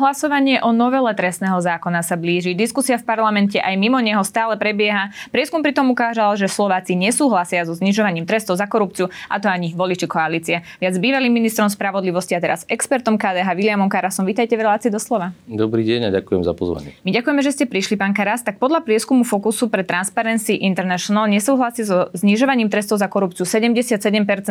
Hlasovanie o novele trestného zákona sa blíži. Diskusia v parlamente aj mimo neho stále prebieha. Prieskum pritom ukázal, že Slováci nesúhlasia so znižovaním trestov za korupciu, a to ani voliči koalície. Viac bývalým ministrom spravodlivosti a teraz expertom KDH Williamom Karasom. Vítajte v relácii doslova. Dobrý deň a ďakujem za pozvanie. My ďakujeme, že ste prišli, pán Karas. Tak podľa prieskumu Fokusu pre Transparency International nesúhlasí so znižovaním trestov za korupciu 77%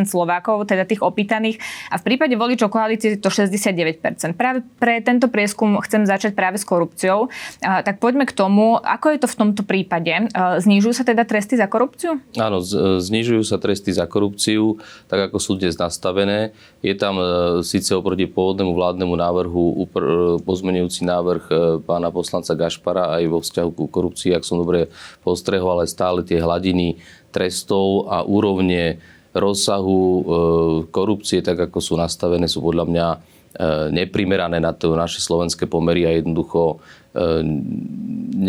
Slovákov, teda tých opýtaných, a v prípade voličov koalície to 69%. Práve pre tento prieskum chcem začať práve s korupciou. Tak poďme k tomu, ako je to v tomto prípade. Znižujú sa teda tresty za korupciu? Áno, znižujú sa tresty za korupciu, tak ako sú dnes nastavené. Je tam e, síce oproti pôvodnému vládnemu návrhu e, pozmenujúci návrh e, pána poslanca Gašpara aj vo vzťahu ku korupcii, ak som dobre postrehol, ale stále tie hladiny trestov a úrovne rozsahu korupcie, tak ako sú nastavené, sú podľa mňa E, neprimerané na to naše slovenské pomery a jednoducho e,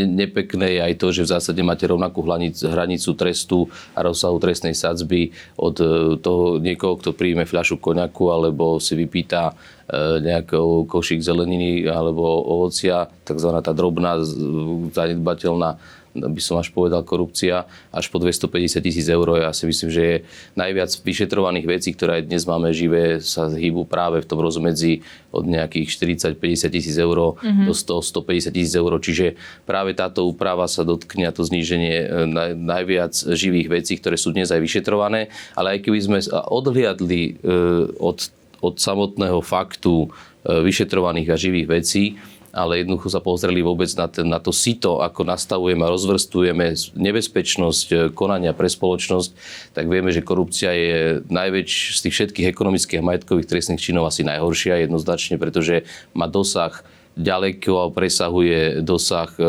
nepekné je aj to, že v zásade máte rovnakú hranicu trestu a rozsahu trestnej sadzby od e, toho niekoho, kto príjme fľašu koňaku alebo si vypýta nejaký košík zeleniny alebo ovocia, takzvaná tá drobná, zanedbateľná by som až povedal, korupcia až po 250 tisíc eur. Ja si myslím, že je najviac vyšetrovaných vecí, ktoré aj dnes máme živé, sa hýbu práve v tom rozmedzi od nejakých 40-50 tisíc eur mm-hmm. do 100-150 tisíc eur. Čiže práve táto úprava sa dotkne a to zníženie e, najviac živých vecí, ktoré sú dnes aj vyšetrované. Ale aj keby sme odhliadli e, od, od samotného faktu e, vyšetrovaných a živých vecí, ale jednoducho sa pozreli vôbec na, ten, na to sito, ako nastavujeme a rozvrstujeme nebezpečnosť e, konania pre spoločnosť, tak vieme, že korupcia je najväčší z tých všetkých ekonomických a majetkových trestných činov asi najhoršia jednoznačne, pretože má dosah ďaleko presahuje dosah e,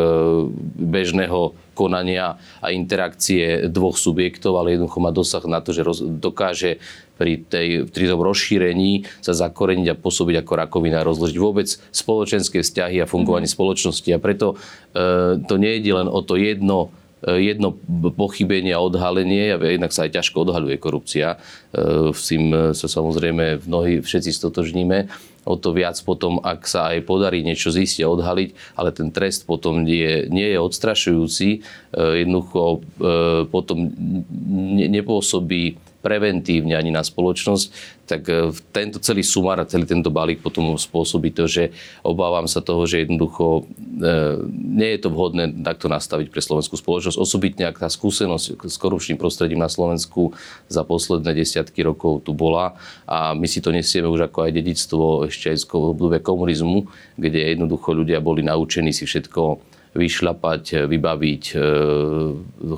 bežného konania a interakcie dvoch subjektov, ale jednoducho má dosah na to, že dokáže pri, tej, pri tom rozšírení sa zakoreniť a pôsobiť ako rakovina, rozložiť vôbec spoločenské vzťahy a fungovanie mm. spoločnosti. A preto e, to nie je len o to jedno e, jedno pochybenie a odhalenie, a jednak sa aj ťažko odhaľuje korupcia. E, s tým sa samozrejme mnohí všetci stotožníme. O to viac potom, ak sa aj podarí niečo zistiť a odhaliť, ale ten trest potom nie, nie je odstrašujúci, e, jednoducho potom nepôsobí preventívne ani na spoločnosť, tak e, tento celý sumár a celý tento balík potom spôsobí to, že obávam sa toho, že jednoducho e, nie je to vhodné takto nastaviť pre slovenskú spoločnosť. Osobitne, ak tá skúsenosť s korupčným prostredím na Slovensku za posledné desiatky rokov tu bola a my si to nesieme už ako aj dedictvo ešte aj z obdobia komunizmu, kde jednoducho ľudia boli naučení si všetko vyšľapať, vybaviť. E,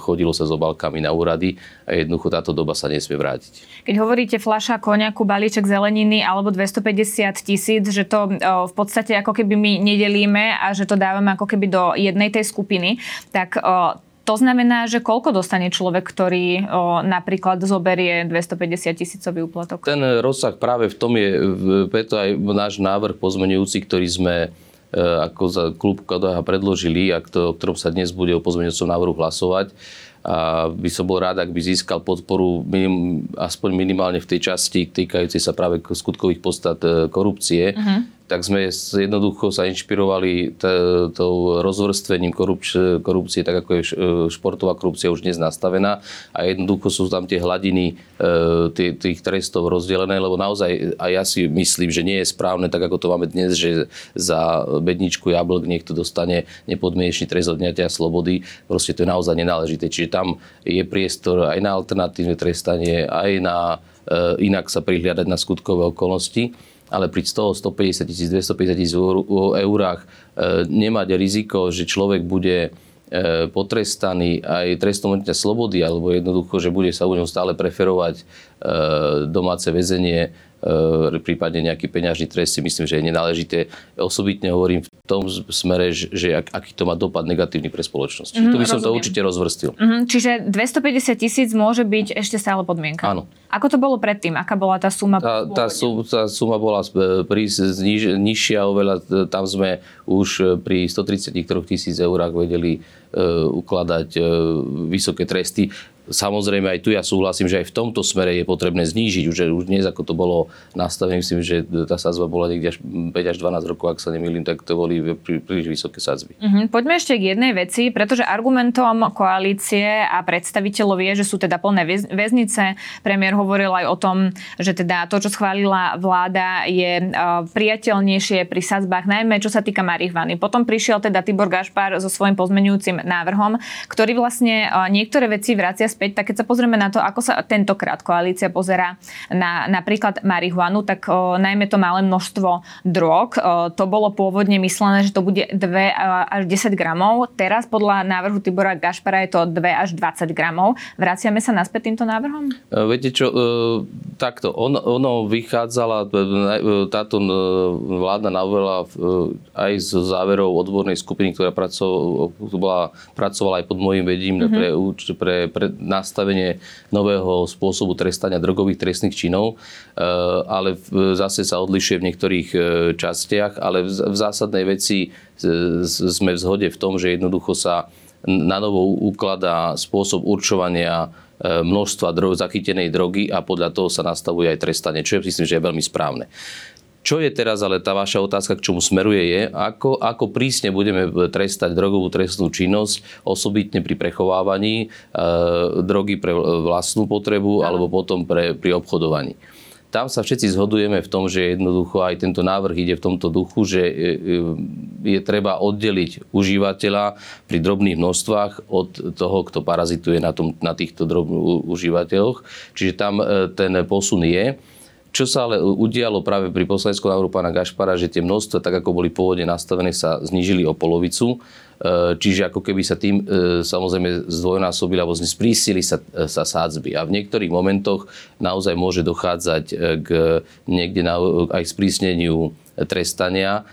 chodilo sa s obalkami na úrady a jednoducho táto doba sa nesmie vrátiť. Keď hovoríte fľaša koniaku, balíček zeleniny alebo 250 tisíc, že to v podstate ako keby my nedelíme a že to dávame ako keby do jednej tej skupiny, tak to znamená, že koľko dostane človek, ktorý o, napríklad zoberie 250 tisícový úplatok? Ten rozsah práve v tom je, preto aj náš návrh pozmenujúci, ktorý sme E, ako za klub KDH predložili a o ktorom sa dnes bude o pozmeňujúcom návrhu hlasovať. A by som bol rád, ak by získal podporu minim, aspoň minimálne v tej časti týkajúcej sa práve skutkových podstat e, korupcie. Uh-huh tak sme jednoducho sa inšpirovali tou rozvrstvením korupcie, tak ako je športová korupcia už dnes nastavená a jednoducho sú tam tie hladiny e, tých trestov rozdelené, lebo naozaj a ja si myslím, že nie je správne, tak ako to máme dnes, že za bedničku jablk niekto dostane nepodmienečný trest odňatia slobody. Proste to je naozaj nenáležité. Čiže tam je priestor aj na alternatívne trestanie, aj na e, inak sa prihliadať na skutkové okolnosti ale pri 100, 150 tisíc, 250 tisíc eurách e, nemať riziko, že človek bude e, potrestaný aj trestom odňatia slobody, alebo jednoducho, že bude sa u ňom stále preferovať domáce väzenie prípadne nejaký peňažný trest si myslím, že je nenáležité. Osobitne hovorím v tom smere, že ak, aký to má dopad negatívny pre spoločnosť. Mm, tu by som rozumiem. to určite rozvrstil. Mm, čiže 250 tisíc môže byť ešte stále podmienka. Áno. Ako to bolo predtým? Aká bola tá suma? Tá, tá, sum, tá suma bola pri, niž, nižšia oveľa. Tam sme už pri 133 tisíc eurách vedeli uh, ukladať uh, vysoké tresty. Samozrejme aj tu ja súhlasím, že aj v tomto smere je potrebné znížiť. Už, už dnes, ako to bolo nastavené, myslím, že tá sadzba bola niekde až 5 až 12 rokov, ak sa nemýlim, tak to boli prí, príliš vysoké sadzby. Uh-huh. Poďme ešte k jednej veci, pretože argumentom koalície a predstaviteľov je, že sú teda plné väznice. Premiér hovoril aj o tom, že teda to, čo schválila vláda, je uh, priateľnejšie pri sadzbách, najmä čo sa týka marihuany. Potom prišiel teda Tibor Gašpar so svojím pozmenujúcim návrhom, ktorý vlastne uh, niektoré veci vracia späť, tak keď sa pozrieme na to, ako sa tentokrát koalícia pozera na napríklad marihuanu, tak o, najmä to malé množstvo drog, o, to bolo pôvodne myslené, že to bude 2 až 10 gramov. Teraz podľa návrhu Tibora Gašpara je to 2 až 20 gramov. Vraciame sa naspäť týmto návrhom? E, viete čo, e, takto, on, ono vychádzala, e, táto vládna novela aj z záverov odbornej skupiny, ktorá pracovala, pracovala aj pod môjim vedím mm-hmm. pre, pre, pre nastavenie nového spôsobu trestania drogových trestných činov, e, ale zase sa odlišuje v niektorých e, častiach, ale v zásadnej veci sme v zhode v tom, že jednoducho sa na novo ukladá spôsob určovania e, množstva dro- zachytenej drogy a podľa toho sa nastavuje aj trestanie, čo je myslím, že je veľmi správne. Čo je teraz ale tá vaša otázka, k čomu smeruje, je, ako, ako prísne budeme trestať drogovú trestnú činnosť, osobitne pri prechovávaní e, drogy pre vlastnú potrebu alebo potom pre, pri obchodovaní. Tam sa všetci zhodujeme v tom, že jednoducho aj tento návrh ide v tomto duchu, že e, e, je treba oddeliť užívateľa pri drobných množstvách od toho, kto parazituje na, tom, na týchto drobných užívateľoch. Čiže tam e, ten posun je. Čo sa ale udialo práve pri poslaneckom návrhu pána Gašpara, že tie množstva, tak ako boli pôvodne nastavené, sa znížili o polovicu. E, čiže ako keby sa tým e, samozrejme zdvojnásobili alebo sprísili sa, e, sa sádzby. A v niektorých momentoch naozaj môže dochádzať k niekde na, aj sprísneniu trestania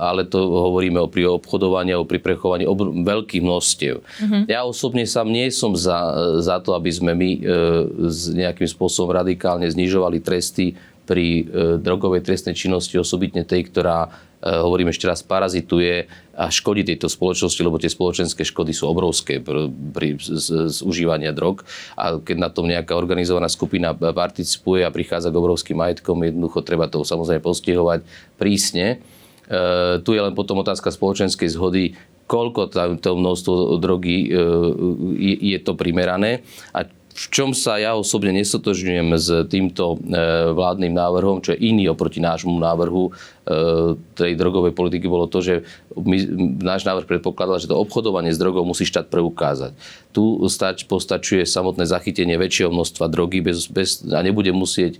ale to hovoríme o pri obchodovaní a pri prechovaní obr- veľkých množstiev. Mm-hmm. Ja osobne sám nie som za, za to, aby sme my e, s nejakým spôsobom radikálne znižovali tresty pri e, drogovej trestnej činnosti, osobitne tej, ktorá, e, hovorím ešte raz, parazituje a škodí tejto spoločnosti, lebo tie spoločenské škody sú obrovské pri, pri z, z užívania drog. A keď na tom nejaká organizovaná skupina participuje a prichádza k obrovským majetkom, jednoducho treba to samozrejme postihovať prísne. E, tu je len potom otázka spoločenskej zhody, koľko to množstvo drogy e, je to primerané a v čom sa ja osobne nesotožňujem s týmto e, vládnym návrhom, čo je iný oproti nášmu návrhu tej drogovej politiky, bolo to, že my, náš návrh predpokladal, že to obchodovanie s drogou musí štát preukázať. Tu stač, postačuje samotné zachytenie väčšieho množstva drogy bez, bez, a nebude musieť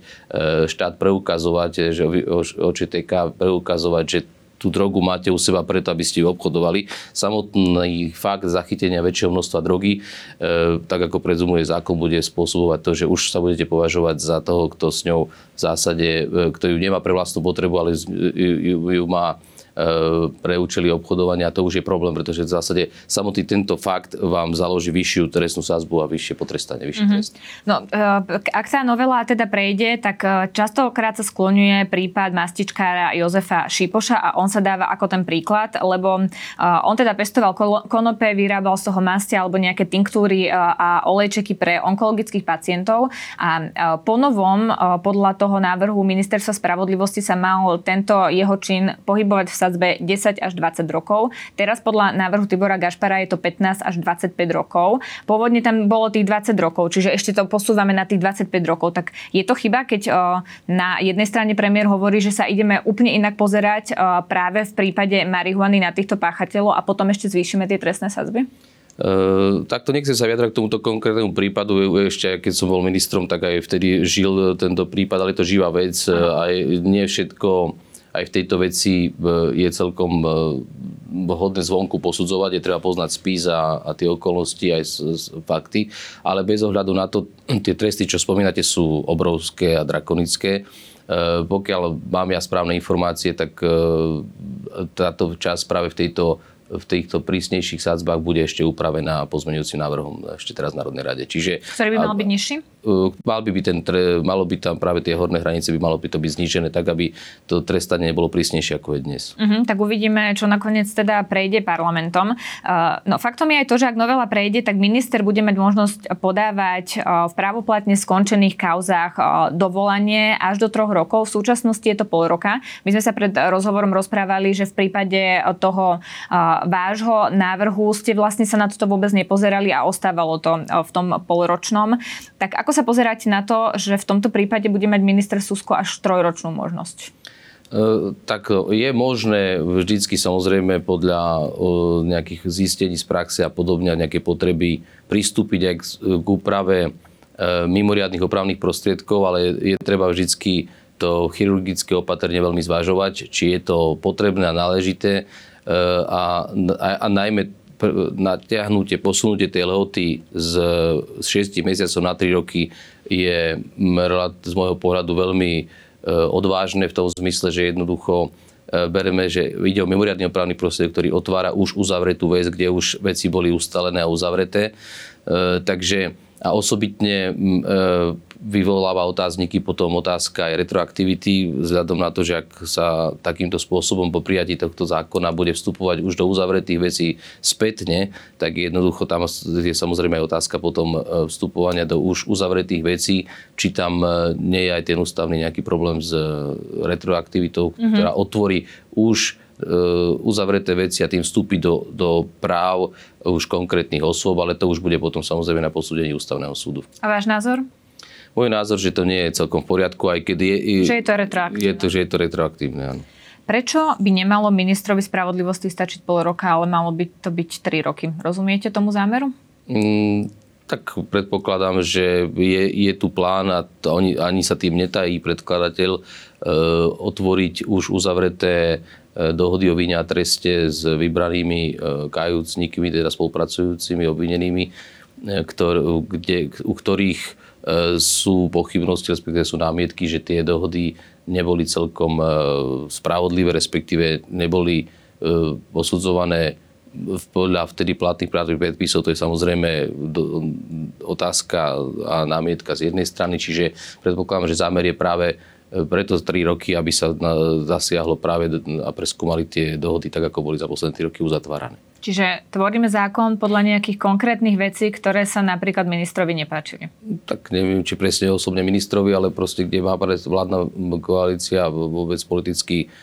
štát preukazovať, že OČTK preukazovať, že tú drogu máte u seba preto, aby ste ju obchodovali. Samotný fakt zachytenia väčšieho množstva drogy, e, tak ako prezumuje zákon, bude spôsobovať to, že už sa budete považovať za toho, kto s ňou v zásade, e, kto ju nemá pre vlastnú potrebu, ale ju, ju, ju má pre účely obchodovania, to už je problém, pretože v zásade samotný tento fakt vám založí vyššiu trestnú sázbu a vyššie potrestanie, vyšší mm-hmm. trest. No, e, ak sa novela teda prejde, tak e, častokrát sa skloňuje prípad mastičkára Jozefa Šipoša a on sa dáva ako ten príklad, lebo on teda pestoval konope, vyrábal z toho mastia alebo nejaké tinktúry a olejčeky pre onkologických pacientov a po novom, podľa toho návrhu ministerstva spravodlivosti sa mal tento jeho čin pohybovať v sadzbe 10 až 20 rokov. Teraz podľa návrhu Tibora Gašpara je to 15 až 25 rokov. Pôvodne tam bolo tých 20 rokov, čiže ešte to posúvame na tých 25 rokov. Tak je to chyba, keď na jednej strane premiér hovorí, že sa ideme úplne inak pozerať práve v prípade marihuany na týchto páchateľov a potom ešte zvýšime tie trestné sadzby? Uh, takto nechcem sa vyjadrať k tomuto konkrétnemu prípadu. Ešte keď som bol ministrom, tak aj vtedy žil tento prípad, ale je to živá vec. Aj nie všetko aj v tejto veci e, je celkom e, hodné zvonku posudzovať, je treba poznať spis a, a tie okolnosti aj z, z fakty, ale bez ohľadu na to, tie tresty, čo spomínate, sú obrovské a drakonické. pokiaľ mám ja správne informácie, tak táto časť práve v tejto v týchto prísnejších sadzbách bude ešte upravená pozmeňujúcim návrhom ešte teraz v Národnej rade. Čiže, Ktorý by mal byť nižší? Mal by byť ten, malo by tam práve tie horné hranice, by malo by to byť znížené tak, aby to trestanie nebolo prísnejšie ako je dnes. Uh-huh, tak uvidíme, čo nakoniec teda prejde parlamentom. Uh, no faktom je aj to, že ak novela prejde, tak minister bude mať možnosť podávať uh, v právoplatne skončených kauzách uh, dovolanie až do troch rokov. V súčasnosti je to pol roka. My sme sa pred rozhovorom rozprávali, že v prípade toho vášho návrhu ste vlastne sa na toto vôbec nepozerali a ostávalo to v tom polročnom. Tak ako sa pozeráte na to, že v tomto prípade bude mať minister Susko až trojročnú možnosť? E, tak je možné vždycky samozrejme podľa nejakých zistení z praxe a podobne a nejaké potreby pristúpiť aj k úprave e, mimoriadných opravných prostriedkov, ale je treba vždycky to chirurgické opatrne veľmi zvažovať, či je to potrebné a náležité a, a, a najmä natiahnutie, posunutie tej lehoty z, z 6 mesiacov na 3 roky je z môjho pohľadu veľmi e, odvážne v tom zmysle, že jednoducho e, bereme, že ide o mimoriadný opravný prostriedok, ktorý otvára už uzavretú vec, kde už veci boli ustalené a uzavreté. Takže a osobitne vyvoláva otázniky potom otázka aj retroaktivity, vzhľadom na to, že ak sa takýmto spôsobom po prijatí tohto zákona bude vstupovať už do uzavretých vecí spätne, tak jednoducho tam je samozrejme aj otázka potom e, vstupovania do už uzavretých vecí, či tam e, nie je aj ten ústavný nejaký problém s e, retroaktivitou, mm-hmm. ktorá otvorí už uzavreté veci a tým vstúpiť do, do práv už konkrétnych osôb, ale to už bude potom samozrejme na posúdení ústavného súdu. A váš názor? môj názor, že to nie je celkom v poriadku, aj keď je... Že je to retroaktívne. Je to, že je to retroaktívne, áno. Prečo by nemalo ministrovi spravodlivosti stačiť pol roka, ale malo by to byť 3 roky? Rozumiete tomu zámeru? Mm, tak predpokladám, že je, je tu plán a to ani, ani sa tým netají predkladateľ e, otvoriť už uzavreté e, dohody o vine a treste s vybranými e, kajúcnikmi, teda spolupracujúcimi obvinenými, e, ktor, kde, u ktorých sú pochybnosti, respektíve sú námietky, že tie dohody neboli celkom e, spravodlivé, respektíve neboli e, posudzované podľa vtedy platných právnych predpisov, to je samozrejme otázka a námietka z jednej strany, čiže predpokladám, že zámer je práve preto 3 roky, aby sa zasiahlo práve a preskúmali tie dohody tak, ako boli za posledné 3 roky uzatvárané. Čiže tvoríme zákon podľa nejakých konkrétnych vecí, ktoré sa napríklad ministrovi nepáčili. Tak neviem, či presne osobne ministrovi, ale proste, kde má vládna koalícia vôbec politický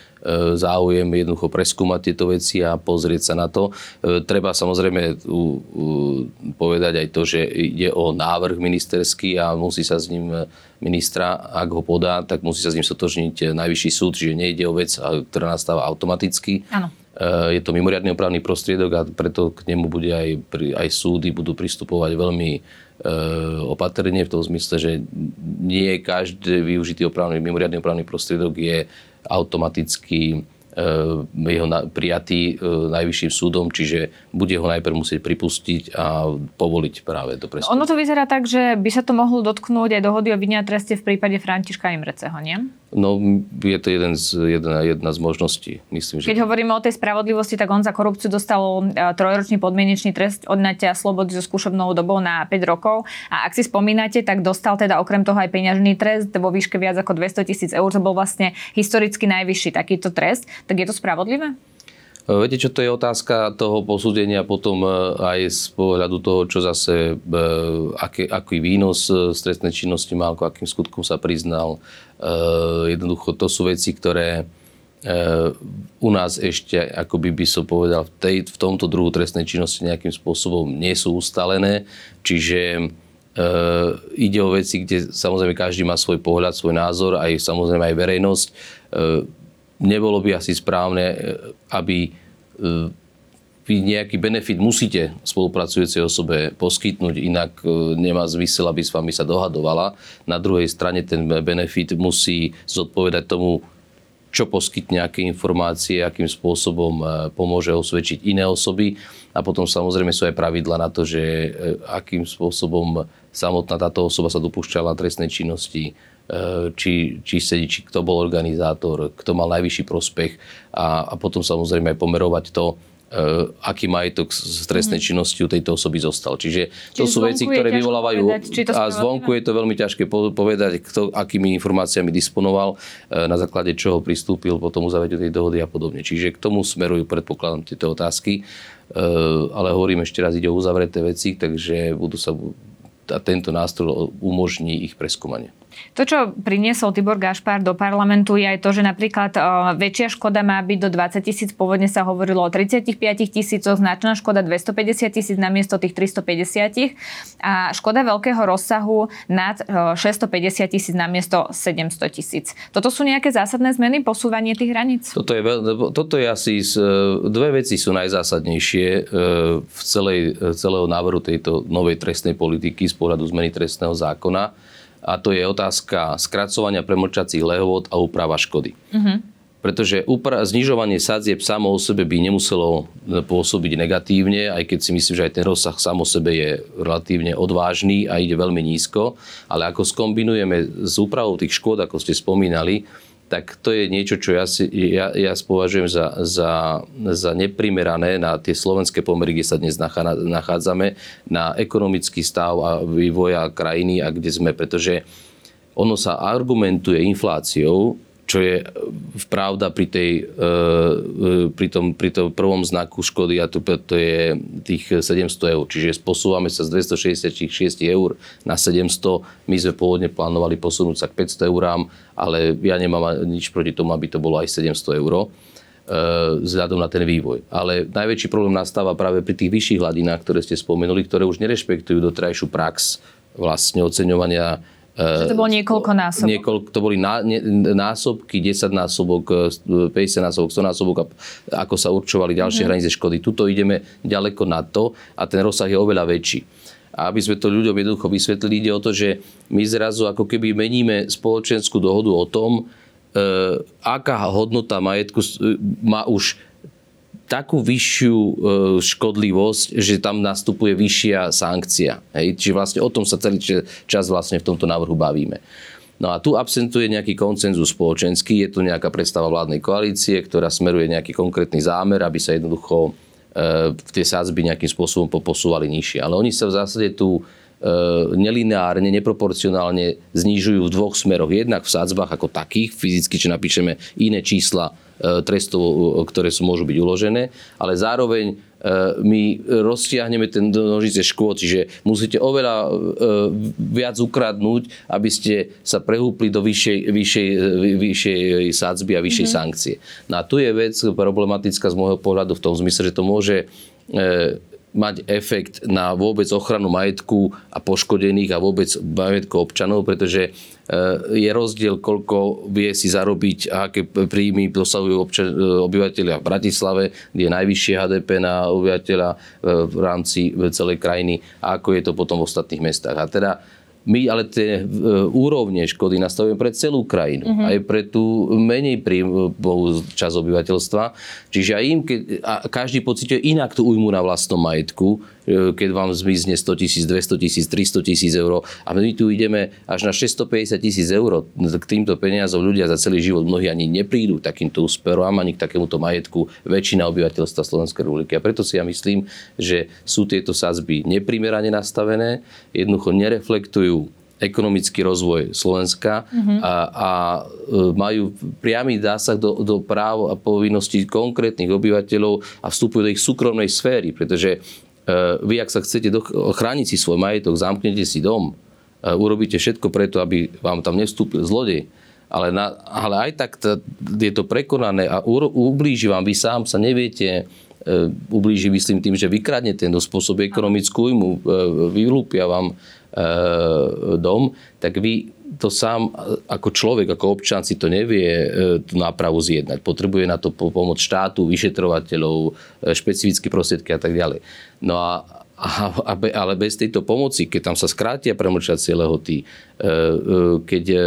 záujem jednoducho preskúmať tieto veci a pozrieť sa na to. E, treba samozrejme povedať aj to, že ide o návrh ministerský a musí sa s ním ministra, ak ho podá, tak musí sa s ním sotožniť najvyšší súd, čiže nejde o vec, ktorá nastáva automaticky. Áno. Je to mimoriadný opravný prostriedok a preto k nemu bude aj, aj súdy budú pristupovať veľmi opatrne v tom zmysle, že nie každý využitý opravný, mimoriadný opravný prostriedok je automaticky jeho prijatý eh, najvyšším súdom, čiže bude ho najprv musieť pripustiť a povoliť práve to preskúmanie. Ono to vyzerá tak, že by sa to mohlo dotknúť aj dohody o vinia treste v prípade Františka Imreceho, nie? No, je to jeden z, jedna, jedna z možností. Myslím, že... Keď hovoríme o tej spravodlivosti, tak on za korupciu dostal eh, trojročný podmienečný trest odnatia slobody so skúšobnou dobou na 5 rokov. A ak si spomínate, tak dostal teda okrem toho aj peňažný trest vo výške viac ako 200 tisíc eur. To bol vlastne historicky najvyšší takýto trest tak je to spravodlivé? E, viete, čo to je otázka toho posúdenia potom e, aj z pohľadu toho, čo zase, e, aký, aký výnos z trestnej činnosti mal, ako akým skutkom sa priznal. Jednoducho to sú veci, ktoré u nás ešte, ako by by som povedal, v, tej, v tomto druhu trestnej činnosti nejakým spôsobom nie sú ustalené. Čiže ide o veci, kde samozrejme každý má svoj pohľad, svoj názor, aj samozrejme aj verejnosť nebolo by asi správne, e, aby e, vy nejaký benefit musíte spolupracujúcej osobe poskytnúť, inak e, nemá zmysel, aby s vami sa dohadovala. Na druhej strane ten benefit musí zodpovedať tomu, čo poskytne, aké informácie, akým spôsobom pomôže osvedčiť iné osoby. A potom samozrejme sú aj pravidla na to, že akým spôsobom samotná táto osoba sa dopúšťala trestnej činnosti, či, či sedí, či kto bol organizátor, kto mal najvyšší prospech a, a potom samozrejme aj pomerovať to, Eh, aký majetok z trestnej mhm. činnosti u tejto osoby zostal. Čiže to Čiže sú veci, ktoré vyvolávajú... Povedať, a zvonku je to veľmi ťažké povedať, kto akými informáciami disponoval, eh, na základe čoho pristúpil potom uzavetiu tej dohody a podobne. Čiže k tomu smerujú, predpokladám, tieto otázky. Eh, ale hovorím ešte raz, ide o uzavreté veci, takže budú sa, a tento nástroj umožní ich preskúmanie. To, čo priniesol Tibor Gašpár do parlamentu, je aj to, že napríklad väčšia škoda má byť do 20 tisíc. Pôvodne sa hovorilo o 35 tisícoch, značná škoda 250 tisíc namiesto tých 350 a škoda veľkého rozsahu nad uh, 650 tisíc namiesto 700 tisíc. Toto sú nejaké zásadné zmeny, posúvanie tých hraníc? Toto je, toto je asi, z, dve veci sú najzásadnejšie v celej, celého návrhu tejto novej trestnej politiky z pohľadu zmeny trestného zákona a to je otázka skracovania premlčacích lehôd a úprava škody. Uh-huh. Pretože upra- znižovanie sadzieb samo o sebe by nemuselo pôsobiť negatívne, aj keď si myslím, že aj ten rozsah samo o sebe je relatívne odvážny a ide veľmi nízko. Ale ako skombinujeme s úpravou tých škôd, ako ste spomínali, tak to je niečo, čo ja, si, ja, ja považujem za, za, za neprimerané na tie slovenské pomery, kde sa dnes nachádzame, na ekonomický stav a vývoja krajiny a kde sme, pretože ono sa argumentuje infláciou, čo je e, pravda pri, tej, e, e, pri, tom, pri tom prvom znaku škody a to, je tých 700 eur. Čiže posúvame sa z 266 eur na 700. My sme pôvodne plánovali posunúť sa k 500 eurám, ale ja nemám nič proti tomu, aby to bolo aj 700 eur vzhľadom na ten vývoj. Ale najväčší problém nastáva práve pri tých vyšších hladinách, ktoré ste spomenuli, ktoré už nerešpektujú dotrajšiu prax vlastne oceňovania že to bolo niekoľko násobok? Niekoľko, to boli ná, ne, násobky, 10 násobok, 50 násobok, 100 násobok, a ako sa určovali ďalšie mm-hmm. hranice škody. Tuto ideme ďaleko na to a ten rozsah je oveľa väčší. A aby sme to ľuďom jednoducho vysvetlili, ide o to, že my zrazu ako keby meníme spoločenskú dohodu o tom, e, aká hodnota majetku má už takú vyššiu e, škodlivosť, že tam nastupuje vyššia sankcia. Hej? Čiže vlastne o tom sa celý čas vlastne v tomto návrhu bavíme. No a tu absentuje nejaký koncenzus spoločenský, je to nejaká predstava vládnej koalície, ktorá smeruje nejaký konkrétny zámer, aby sa jednoducho e, tie sádzby nejakým spôsobom posúvali nižšie. Ale oni sa v zásade tu e, nelineárne, neproporcionálne znižujú v dvoch smeroch. Jednak v sádzbách ako takých, fyzicky, či napíšeme iné čísla trestov, ktoré sú, môžu byť uložené, ale zároveň e, my roztiahneme ten nožice škôd, čiže musíte oveľa e, viac ukradnúť, aby ste sa prehúpli do vyššej, vyššej, vyššej sádzby a vyššej mm-hmm. sankcie. No a tu je vec problematická z môjho pohľadu v tom zmysle, že to môže mať efekt na vôbec ochranu majetku a poškodených a vôbec majetku občanov, pretože e, je rozdiel, koľko vie si zarobiť a aké príjmy dosahujú občan, e, obyvateľia v Bratislave, kde je najvyššie HDP na obyvateľa e, v rámci celej krajiny a ako je to potom v ostatných mestách. A teda my ale tie úrovne škody nastavujeme pre celú krajinu, mm-hmm. aj pre tú menej príjmovú časť obyvateľstva. Čiže aj im, a každý pocituje inak tú újmu na vlastnom majetku, E, keď vám zmizne 100 tisíc, 200 tisíc, 300 tisíc eur. A my tu ideme až na 650 tisíc eur. K týmto peniazom ľudia za celý život mnohí ani neprídu takýmto úsperom, ani k takémuto majetku väčšina obyvateľstva Slovenskej republiky. A preto si ja myslím, že sú tieto sázby neprimerane nastavené, jednoducho nereflektujú ekonomický rozvoj Slovenska mm-hmm. a, a e, majú priamy zásah do, do práv a povinností konkrétnych obyvateľov a vstupujú do ich súkromnej sféry, pretože E, vy, ak sa chcete chrániť si svoj majetok, zamknete si dom, e, urobíte všetko preto, aby vám tam nevstúpil zlodej, ale, na, ale aj tak je to prekonané a ublíži vám, vy sám sa neviete, e, ublíži myslím tým, že vykradnete, no spôsob ekonomickú újmu, vylúpia vám dom, tak vy to sám ako človek, ako občan si to nevie tú nápravu zjednať. Potrebuje na to pomoc štátu, vyšetrovateľov, špecifické prostriedky a tak ďalej. No a, ale bez tejto pomoci, keď tam sa skrátia premlčacie lehoty, e, e, keď e,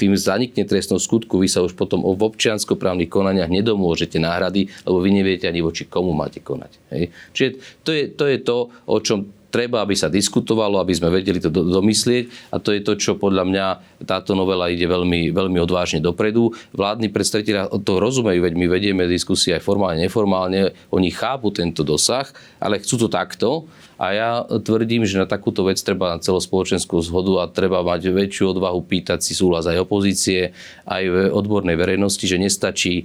tým zanikne trestnou skutku, vy sa už potom v občianskoprávnych konaniach nedomôžete náhrady, lebo vy neviete ani voči komu máte konať. Hej. Čiže to je, to je to, o čom treba, aby sa diskutovalo, aby sme vedeli to domyslieť. A to je to, čo podľa mňa táto novela ide veľmi, veľmi odvážne dopredu. Vládni predstaviteľa to rozumejú, veď my vedieme diskusie aj formálne, neformálne, oni chápu tento dosah, ale chcú to takto a ja tvrdím, že na takúto vec treba na celospoločenskú zhodu a treba mať väčšiu odvahu pýtať si súhlas aj opozície, aj v odbornej verejnosti, že nestačí e,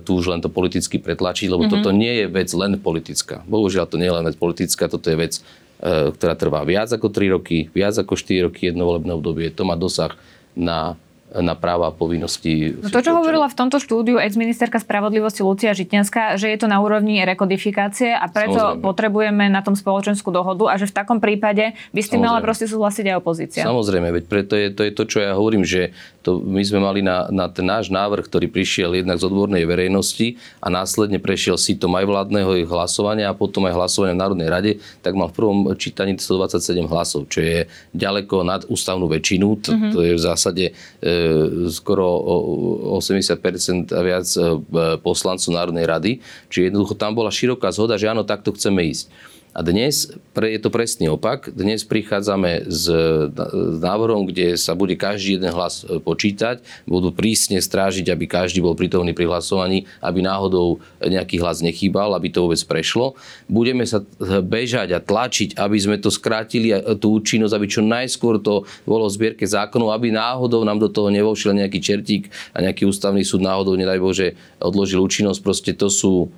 tu už len to politicky pretlačiť, lebo mm-hmm. toto nie je vec len politická. Bohužiaľ, to nie je len vec politická, toto je vec E, ktorá trvá viac ako 3 roky, viac ako 4 roky jedno volebné obdobie. To má dosah na na práva a povinnosti. No to, čo hovorila v tomto štúdiu ex-ministerka spravodlivosti Lucia Žitňanská, že je to na úrovni rekodifikácie a preto Samozrejme. potrebujeme na tom spoločenskú dohodu a že v takom prípade by s tým mala proste súhlasiť aj opozícia. Samozrejme, veď preto je, to je to, čo ja hovorím, že to my sme mali na, na ten náš návrh, ktorý prišiel jednak z odbornej verejnosti a následne prešiel si to aj vládneho hlasovania a potom aj hlasovania v Národnej rade, tak mal v prvom čítaní 127 hlasov, čo je ďaleko nad ústavnú väčšinu. To, mm-hmm. to je v zásade e, skoro 80% a viac e, poslancov Národnej rady. Čiže jednoducho tam bola široká zhoda, že áno, takto chceme ísť. A dnes je to presný opak. Dnes prichádzame s návrhom, kde sa bude každý jeden hlas e, počítať, budú prísne strážiť, aby každý bol prítomný pri hlasovaní, aby náhodou nejaký hlas nechýbal, aby to vôbec prešlo. Budeme sa bežať a tlačiť, aby sme to skrátili, tú účinnosť, aby čo najskôr to bolo v zbierke zákonov, aby náhodou nám do toho nevošiel nejaký čertík a nejaký ústavný súd náhodou, nedaj Bože, odložil účinnosť. Proste to sú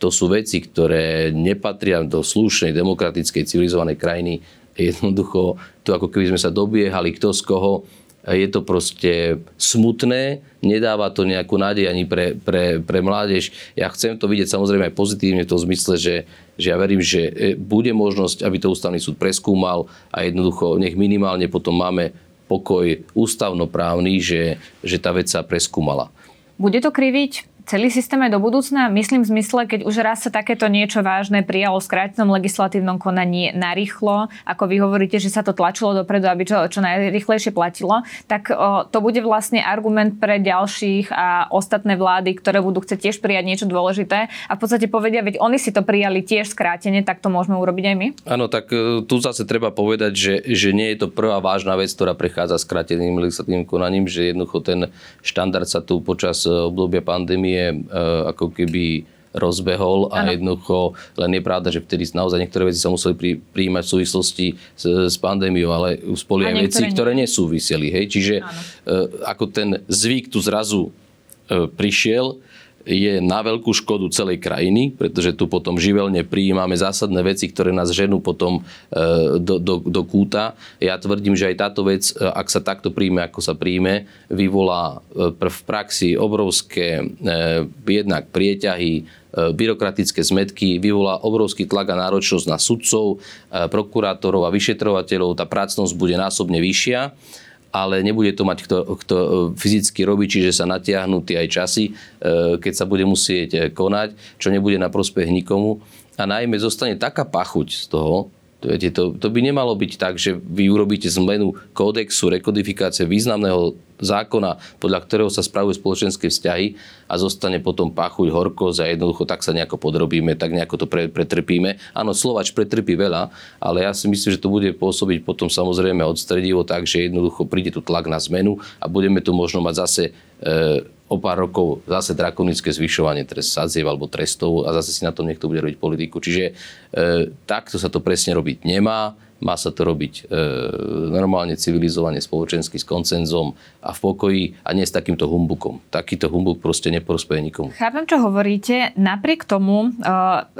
to sú veci, ktoré nepatria do slušnej, demokratickej, civilizovanej krajiny. Jednoducho, tu ako keby sme sa dobiehali kto z koho. Je to proste smutné, nedáva to nejakú nádej ani pre, pre, pre mládež. Ja chcem to vidieť samozrejme aj pozitívne v tom zmysle, že, že ja verím, že e, bude možnosť, aby to ústavný súd preskúmal a jednoducho nech minimálne potom máme pokoj ústavnoprávny, že, že tá vec sa preskúmala. Bude to kriviť celý systém aj do budúcna? Myslím v zmysle, keď už raz sa takéto niečo vážne prijalo v skrátenom legislatívnom konaní narýchlo, ako vy hovoríte, že sa to tlačilo dopredu, aby čo, čo najrychlejšie platilo, tak o, to bude vlastne argument pre ďalších a ostatné vlády, ktoré budú chcieť tiež prijať niečo dôležité a v podstate povedia, veď oni si to prijali tiež skrátene, tak to môžeme urobiť aj my? Áno, tak e, tu zase treba povedať, že, že nie je to prvá vážna vec, ktorá prechádza skráteným legislatívnym konaním, že jednoducho ten štandard sa tu počas e, obdobia pandémie uh, ako keby rozbehol a ano. jednoducho, len je pravda, že vtedy naozaj niektoré veci sa museli pri, príjmať v súvislosti s, s pandémiou, ale spoli aj veci, nie. ktoré nesúviseli. Hej? Čiže uh, ako ten zvyk tu zrazu uh, prišiel, je na veľkú škodu celej krajiny, pretože tu potom živelne prijímame zásadné veci, ktoré nás ženú potom e, do, do, do kúta. Ja tvrdím, že aj táto vec, e, ak sa takto príjme, ako sa príjme, vyvolá e, v praxi obrovské jednak prieťahy, byrokratické zmetky, vyvolá obrovský tlak a náročnosť na sudcov, prokurátorov a vyšetrovateľov. Tá prácnosť bude násobne vyššia ale nebude to mať kto, kto e, fyzicky robiť, čiže sa natiahnú tie aj časy, e, keď sa bude musieť e, konať, čo nebude na prospech nikomu. A najmä zostane taká pachuť z toho, Viete, to, to by nemalo byť tak, že vy urobíte zmenu kódexu, rekodifikácie významného zákona, podľa ktorého sa spravujú spoločenské vzťahy a zostane potom pachuť, horkosť a jednoducho tak sa nejako podrobíme, tak nejako to pre, pretrpíme. Áno, Slovač pretrpí veľa, ale ja si myslím, že to bude pôsobiť potom samozrejme odstredivo tak, že jednoducho príde tu tlak na zmenu a budeme tu možno mať zase e, o pár rokov zase drakonické zvyšovanie trest sadzieb alebo trestov a zase si na tom niekto bude robiť politiku. Čiže e, takto sa to presne robiť nemá. Má sa to robiť e, normálne, civilizovane, spoločensky, s koncenzom a v pokoji a nie s takýmto humbukom. Takýto humbuk proste neprospeje nikomu. Chápem, čo hovoríte. Napriek tomu e,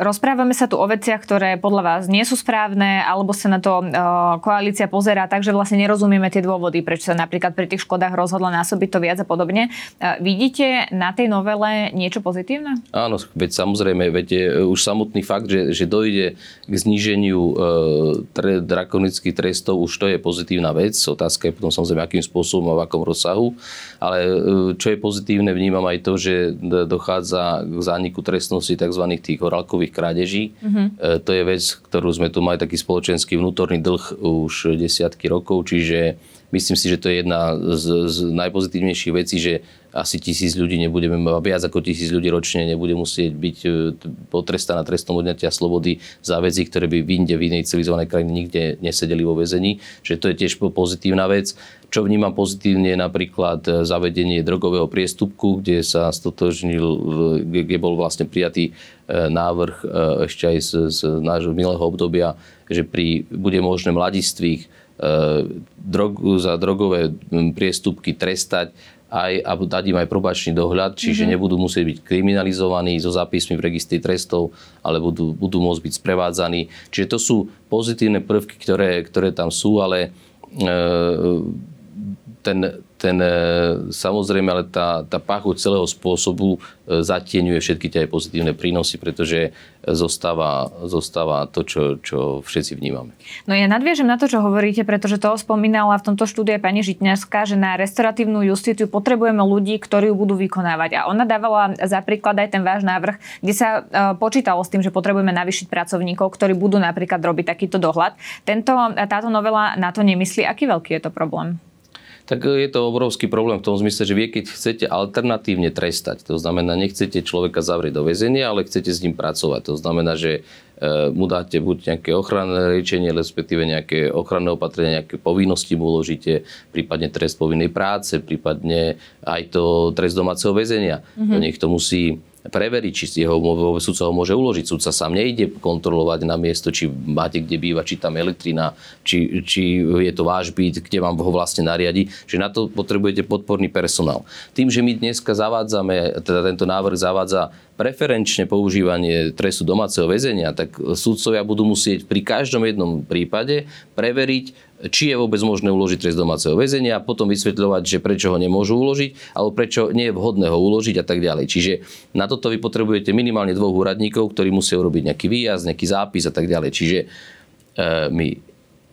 rozprávame sa tu o veciach, ktoré podľa vás nie sú správne, alebo sa na to e, koalícia pozerá tak, že vlastne nerozumieme tie dôvody, prečo sa napríklad pri tých škodách rozhodla násobiť to viac a podobne. E, vidíte na tej novele niečo pozitívne? Áno, veď samozrejme, veď je už samotný fakt, že, že dojde k zníženiu e, drakonických trestov, už to je pozitívna vec. Otázka je potom samozrejme, akým spôsobom a v akom rozsahu. Ale e, čo je pozitívne, vnímam aj to, že dochádza k zániku trestnosti tzv. tých horálkových krádeží. Mm-hmm. To je vec, ktorú sme tu mali taký spoločenský vnútorný dlh už desiatky rokov, čiže myslím si, že to je jedna z, z najpozitívnejších vecí, že asi tisíc ľudí nebudeme, viac ako tisíc ľudí ročne nebude musieť byť e, potrestaná trestom odňatia slobody za veci, ktoré by v inde, v inej civilizovanej krajine nikde nesedeli vo väzení. Že to je tiež pozitívna vec. Čo vnímam pozitívne je napríklad e, zavedenie drogového priestupku, kde sa stotožnil, e, kde bol vlastne prijatý návrh ešte aj z, z nášho milého obdobia, že pri, bude možné mladistvých drog, za drogové priestupky trestať aj, a dať im aj probačný dohľad, čiže mm-hmm. nebudú musieť byť kriminalizovaní so zápismi v registri trestov, ale budú, budú môcť byť sprevádzaní. Čiže to sú pozitívne prvky, ktoré, ktoré tam sú, ale e, ten, ten, e, samozrejme, ale tá, tá pachuť celého spôsobu e, zatieňuje všetky tie pozitívne prínosy, pretože zostáva, zostáva to, čo, čo všetci vnímame. No ja nadviežem na to, čo hovoríte, pretože to spomínala v tomto štúdie pani Žitňarská, že na restoratívnu justíciu potrebujeme ľudí, ktorí ju budú vykonávať. A ona dávala za príklad aj ten váš návrh, kde sa e, počítalo s tým, že potrebujeme navýšiť pracovníkov, ktorí budú napríklad robiť takýto dohľad. Tento, táto novela na to nemyslí. Aký veľký je to problém? Tak je to obrovský problém v tom zmysle, že vy keď chcete alternatívne trestať, to znamená, nechcete človeka zavrieť do väzenia, ale chcete s ním pracovať. To znamená, že e, mu dáte buď nejaké ochranné riečenie, respektíve nejaké ochranné opatrenia, nejaké povinnosti mu uložíte, prípadne trest povinnej práce, prípadne aj to trest domáceho väzenia. Mm-hmm. Nech to musí preveriť, či jeho sudca ho môže uložiť. Sudca sám nejde kontrolovať na miesto, či máte kde bývať, či tam elektrina, či, či je to váš byt, kde vám ho vlastne nariadi. Že na to potrebujete podporný personál. Tým, že my dneska zavádzame, teda tento návrh zavádza preferenčne používanie trestu domáceho väzenia, tak súdcovia budú musieť pri každom jednom prípade preveriť, či je vôbec možné uložiť trest domáceho väzenia a potom vysvetľovať, že prečo ho nemôžu uložiť, alebo prečo nie je vhodné ho uložiť a tak ďalej. Čiže na toto vy potrebujete minimálne dvoch úradníkov, ktorí musia urobiť nejaký výjazd, nejaký zápis a tak ďalej. Čiže e, my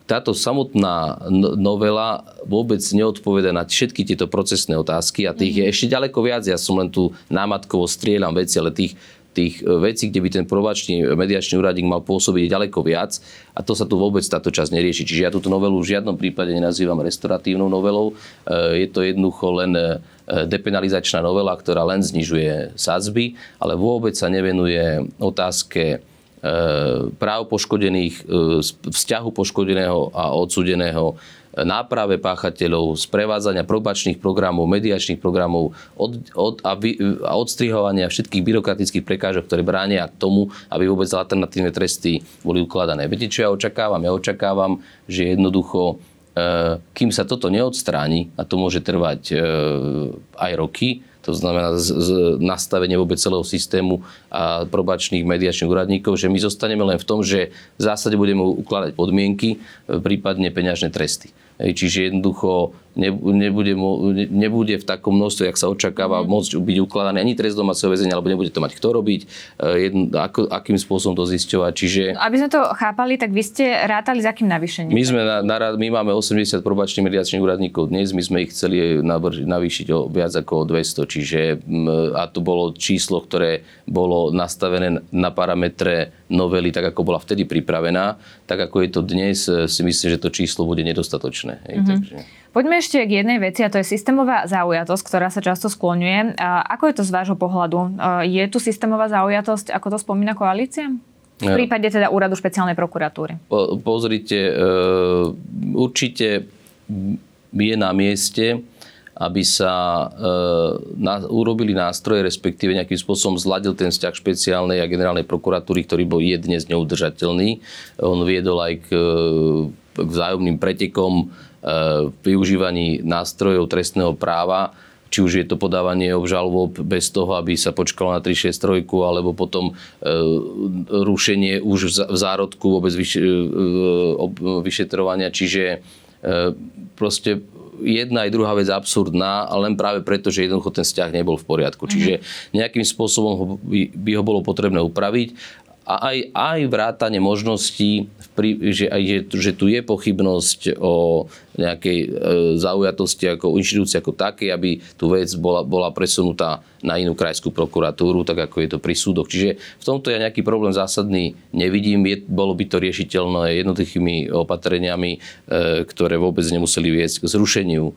táto samotná no, novela vôbec neodpoveda na všetky tieto procesné otázky a tých mm-hmm. je ešte ďaleko viac. Ja som len tu námatkovo strieľam veci, ale tých tých e, vecí, kde by ten probačný mediačný úradník mal pôsobiť ďaleko viac a to sa tu vôbec táto časť nerieši. Čiže ja túto novelu v žiadnom prípade nenazývam restoratívnou novelou. E, je to jednoducho len e, depenalizačná novela, ktorá len znižuje sadzby, ale vôbec sa nevenuje otázke práv poškodených, vzťahu poškodeného a odsudeného náprave páchateľov, sprevádzania probačných programov, mediačných programov od, od, a, vy, a odstrihovania všetkých byrokratických prekážok, ktoré bránia k tomu, aby vôbec alternatívne tresty boli ukladané. Viete, čo ja očakávam? Ja očakávam, že jednoducho e, kým sa toto neodstráni, a to môže trvať e, aj roky, to znamená z, z nastavenie vôbec celého systému a probačných mediačných úradníkov, že my zostaneme len v tom, že v zásade budeme ukladať podmienky, e, prípadne peňažné tresty. Čiže jednoducho nebude, nebude v takom množstve, jak sa očakáva, mm. môcť byť ukladaný ani trest domáceho väzenia, alebo nebude to mať kto robiť, eh, jedn, ako, akým spôsobom to zisťovať. Čiže... Aby sme to chápali, tak vy ste rátali s akým navýšením? My, sme na, na, my máme 80 probačných mediačných úradníkov dnes, my sme ich chceli navýšiť o viac ako o 200, čiže a to bolo číslo, ktoré bolo nastavené na parametre novely, tak ako bola vtedy pripravená, tak ako je to dnes, eh, si myslím, že to číslo bude nedostatočné. Mm-hmm. takže... Poďme ešte k jednej veci a to je systémová zaujatosť, ktorá sa často skloňuje. Ako je to z vášho pohľadu? Je tu systémová zaujatosť, ako to spomína koalícia? V prípade teda úradu špeciálnej prokuratúry. Po, pozrite, e, určite je na mieste, aby sa e, urobili nástroje, respektíve nejakým spôsobom zladil ten vzťah špeciálnej a generálnej prokuratúry, ktorý bol je dnes neudržateľný. On viedol aj k, k vzájomným pretekom využívaní nástrojov trestného práva, či už je to podávanie obžalob bez toho, aby sa počkalo na 363, alebo potom e, rušenie už v zárodku vôbec e, vyšetrovania. Čiže e, proste jedna aj druhá vec absurdná, ale len práve preto, že jednoducho ten vzťah nebol v poriadku. Čiže nejakým spôsobom by, by ho bolo potrebné upraviť a aj, aj vrátanie možností, že, že, že tu je pochybnosť o nejakej e, zaujatosti ako inštitúcie ako také, aby tú vec bola, bola presunutá na inú krajskú prokuratúru, tak ako je to pri súdoch. Čiže v tomto ja nejaký problém zásadný nevidím. Je, bolo by to riešiteľné jednoduchými opatreniami, e, ktoré vôbec nemuseli viesť k zrušeniu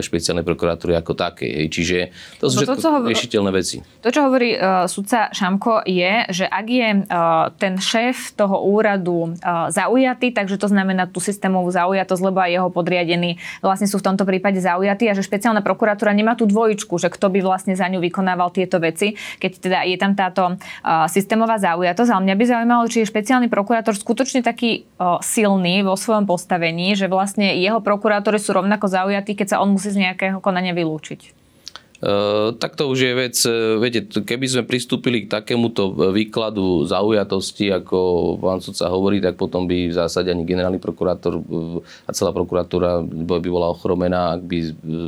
špeciálnej prokuratúry ako také. Čiže to sú všetko to, hovor... riešiteľné veci. To, čo hovorí uh, sudca Šamko, je, že ak je uh, ten šéf toho úradu uh, zaujatý, takže to znamená tú systémovú zaujatosť, lebo aj jeho podriadení vlastne sú v tomto prípade zaujatí a že špeciálna prokuratúra nemá tú dvojičku, že kto by vlastne za ňu vykonával tieto veci, keď teda je tam táto uh, systémová zaujatosť. Ale mňa by zaujímalo, či je špeciálny prokurátor skutočne taký uh, silný vo svojom postavení, že vlastne jeho prokurátori sú rovnako zaujatí, keď sa on musí z nejakého konania vylúčiť. Uh, tak to už je vec, e, viete, keby sme pristúpili k takémuto výkladu zaujatosti, ako pán sudca hovorí, tak potom by v zásade ani generálny prokurátor e, a celá prokuratúra by bola ochromená, ak by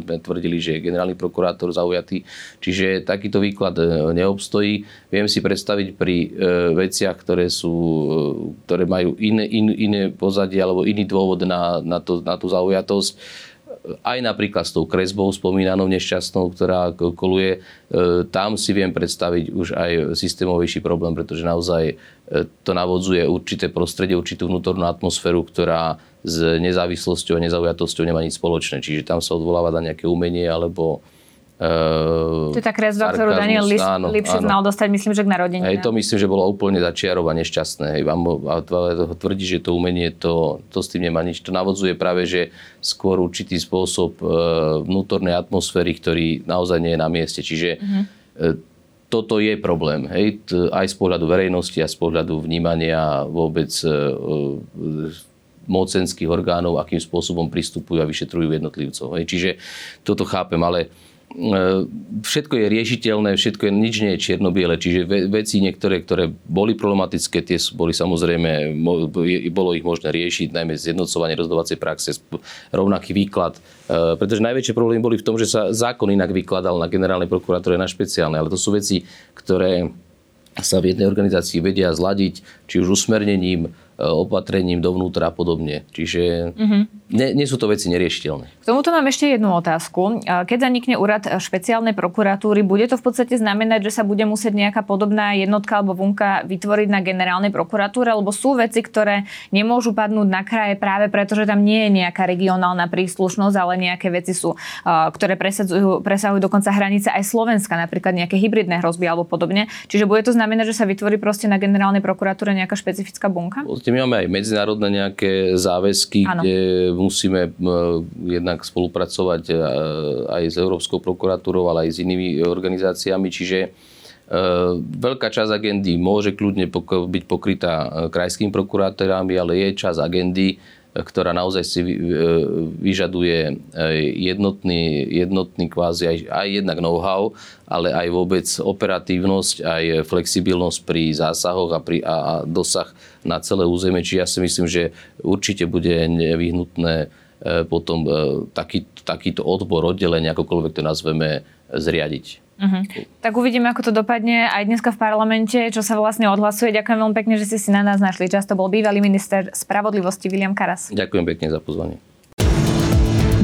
sme tvrdili, že je generálny prokurátor zaujatý. Čiže takýto výklad neobstojí. Viem si predstaviť pri veciach, ktoré, sú, ktoré majú iné, in, iné pozadie alebo iný dôvod na, na, to, na tú zaujatosť aj napríklad s tou kresbou spomínanou nešťastnou, ktorá koluje, e, tam si viem predstaviť už aj systémovejší problém, pretože naozaj e, to navodzuje určité prostredie, určitú vnútornú atmosféru, ktorá s nezávislosťou a nezaujatosťou nemá nič spoločné. Čiže tam sa odvoláva na nejaké umenie alebo Uh, to je tá kresba, ktorú Daniel Lipšic mal dostať, myslím, že k narodeniu. Hej, to myslím, že bolo úplne začiarované nešťastné. Hej, vám, a tvrdí, že to umenie, to, to s tým nemá nič. To navodzuje práve, že skôr určitý spôsob uh, vnútornej atmosféry, ktorý naozaj nie je na mieste. Čiže uh-huh. uh, toto je problém. Hej, aj z pohľadu verejnosti a z pohľadu vnímania vôbec uh, mocenských orgánov, akým spôsobom pristupujú a vyšetrujú jednotlivcov. Hej. Čiže toto chápem, ale všetko je riešiteľné, všetko je, nič nie je čierno-biele, čiže veci niektoré, ktoré boli problematické, tie boli samozrejme, bolo ich možné riešiť, najmä zjednocovanie rozhodovacej praxe, rovnaký výklad, e, pretože najväčšie problémy boli v tom, že sa zákon inak vykladal na generálnej prokuratúre na špeciálne, ale to sú veci, ktoré sa v jednej organizácii vedia zladiť, či už usmernením, E, opatrením dovnútra a podobne. Čiže uh-huh. nie, nie sú to veci neriešiteľné. K tomuto mám ešte jednu otázku. Keď zanikne úrad špeciálnej prokuratúry, bude to v podstate znamenať, že sa bude musieť nejaká podobná jednotka alebo vunka vytvoriť na generálnej prokuratúre, lebo sú veci, ktoré nemôžu padnúť na kraje práve preto, že tam nie je nejaká regionálna príslušnosť, ale nejaké veci sú, ktoré presahujú dokonca hranice aj Slovenska, napríklad nejaké hybridné hrozby alebo podobne. Čiže bude to znamenať, že sa vytvorí proste na generálnej prokuratúre nejaká špecifická bunka? My máme aj medzinárodné nejaké záväzky, ano. kde musíme jednak spolupracovať e, aj s Európskou prokuratúrou, ale aj s inými organizáciami. Čiže e, veľká časť agendy môže kľudne byť pokrytá e, krajskými prokurátorami, ale je časť agendy, ktorá naozaj si vyžaduje jednotný, jednotný kvázi aj, aj jednak know-how, ale aj vôbec operatívnosť, aj flexibilnosť pri zásahoch a, pri, a, a dosah na celé územie. Čiže ja si myslím, že určite bude nevyhnutné e, potom e, taký, takýto odbor, oddelenie, akokoľvek to nazveme, zriadiť. Uh-huh. Tak uvidíme, ako to dopadne aj dneska v parlamente, čo sa vlastne odhlasuje. Ďakujem veľmi pekne, že ste si na nás našli čas. To bol bývalý minister spravodlivosti William Karas. Ďakujem pekne za pozvanie.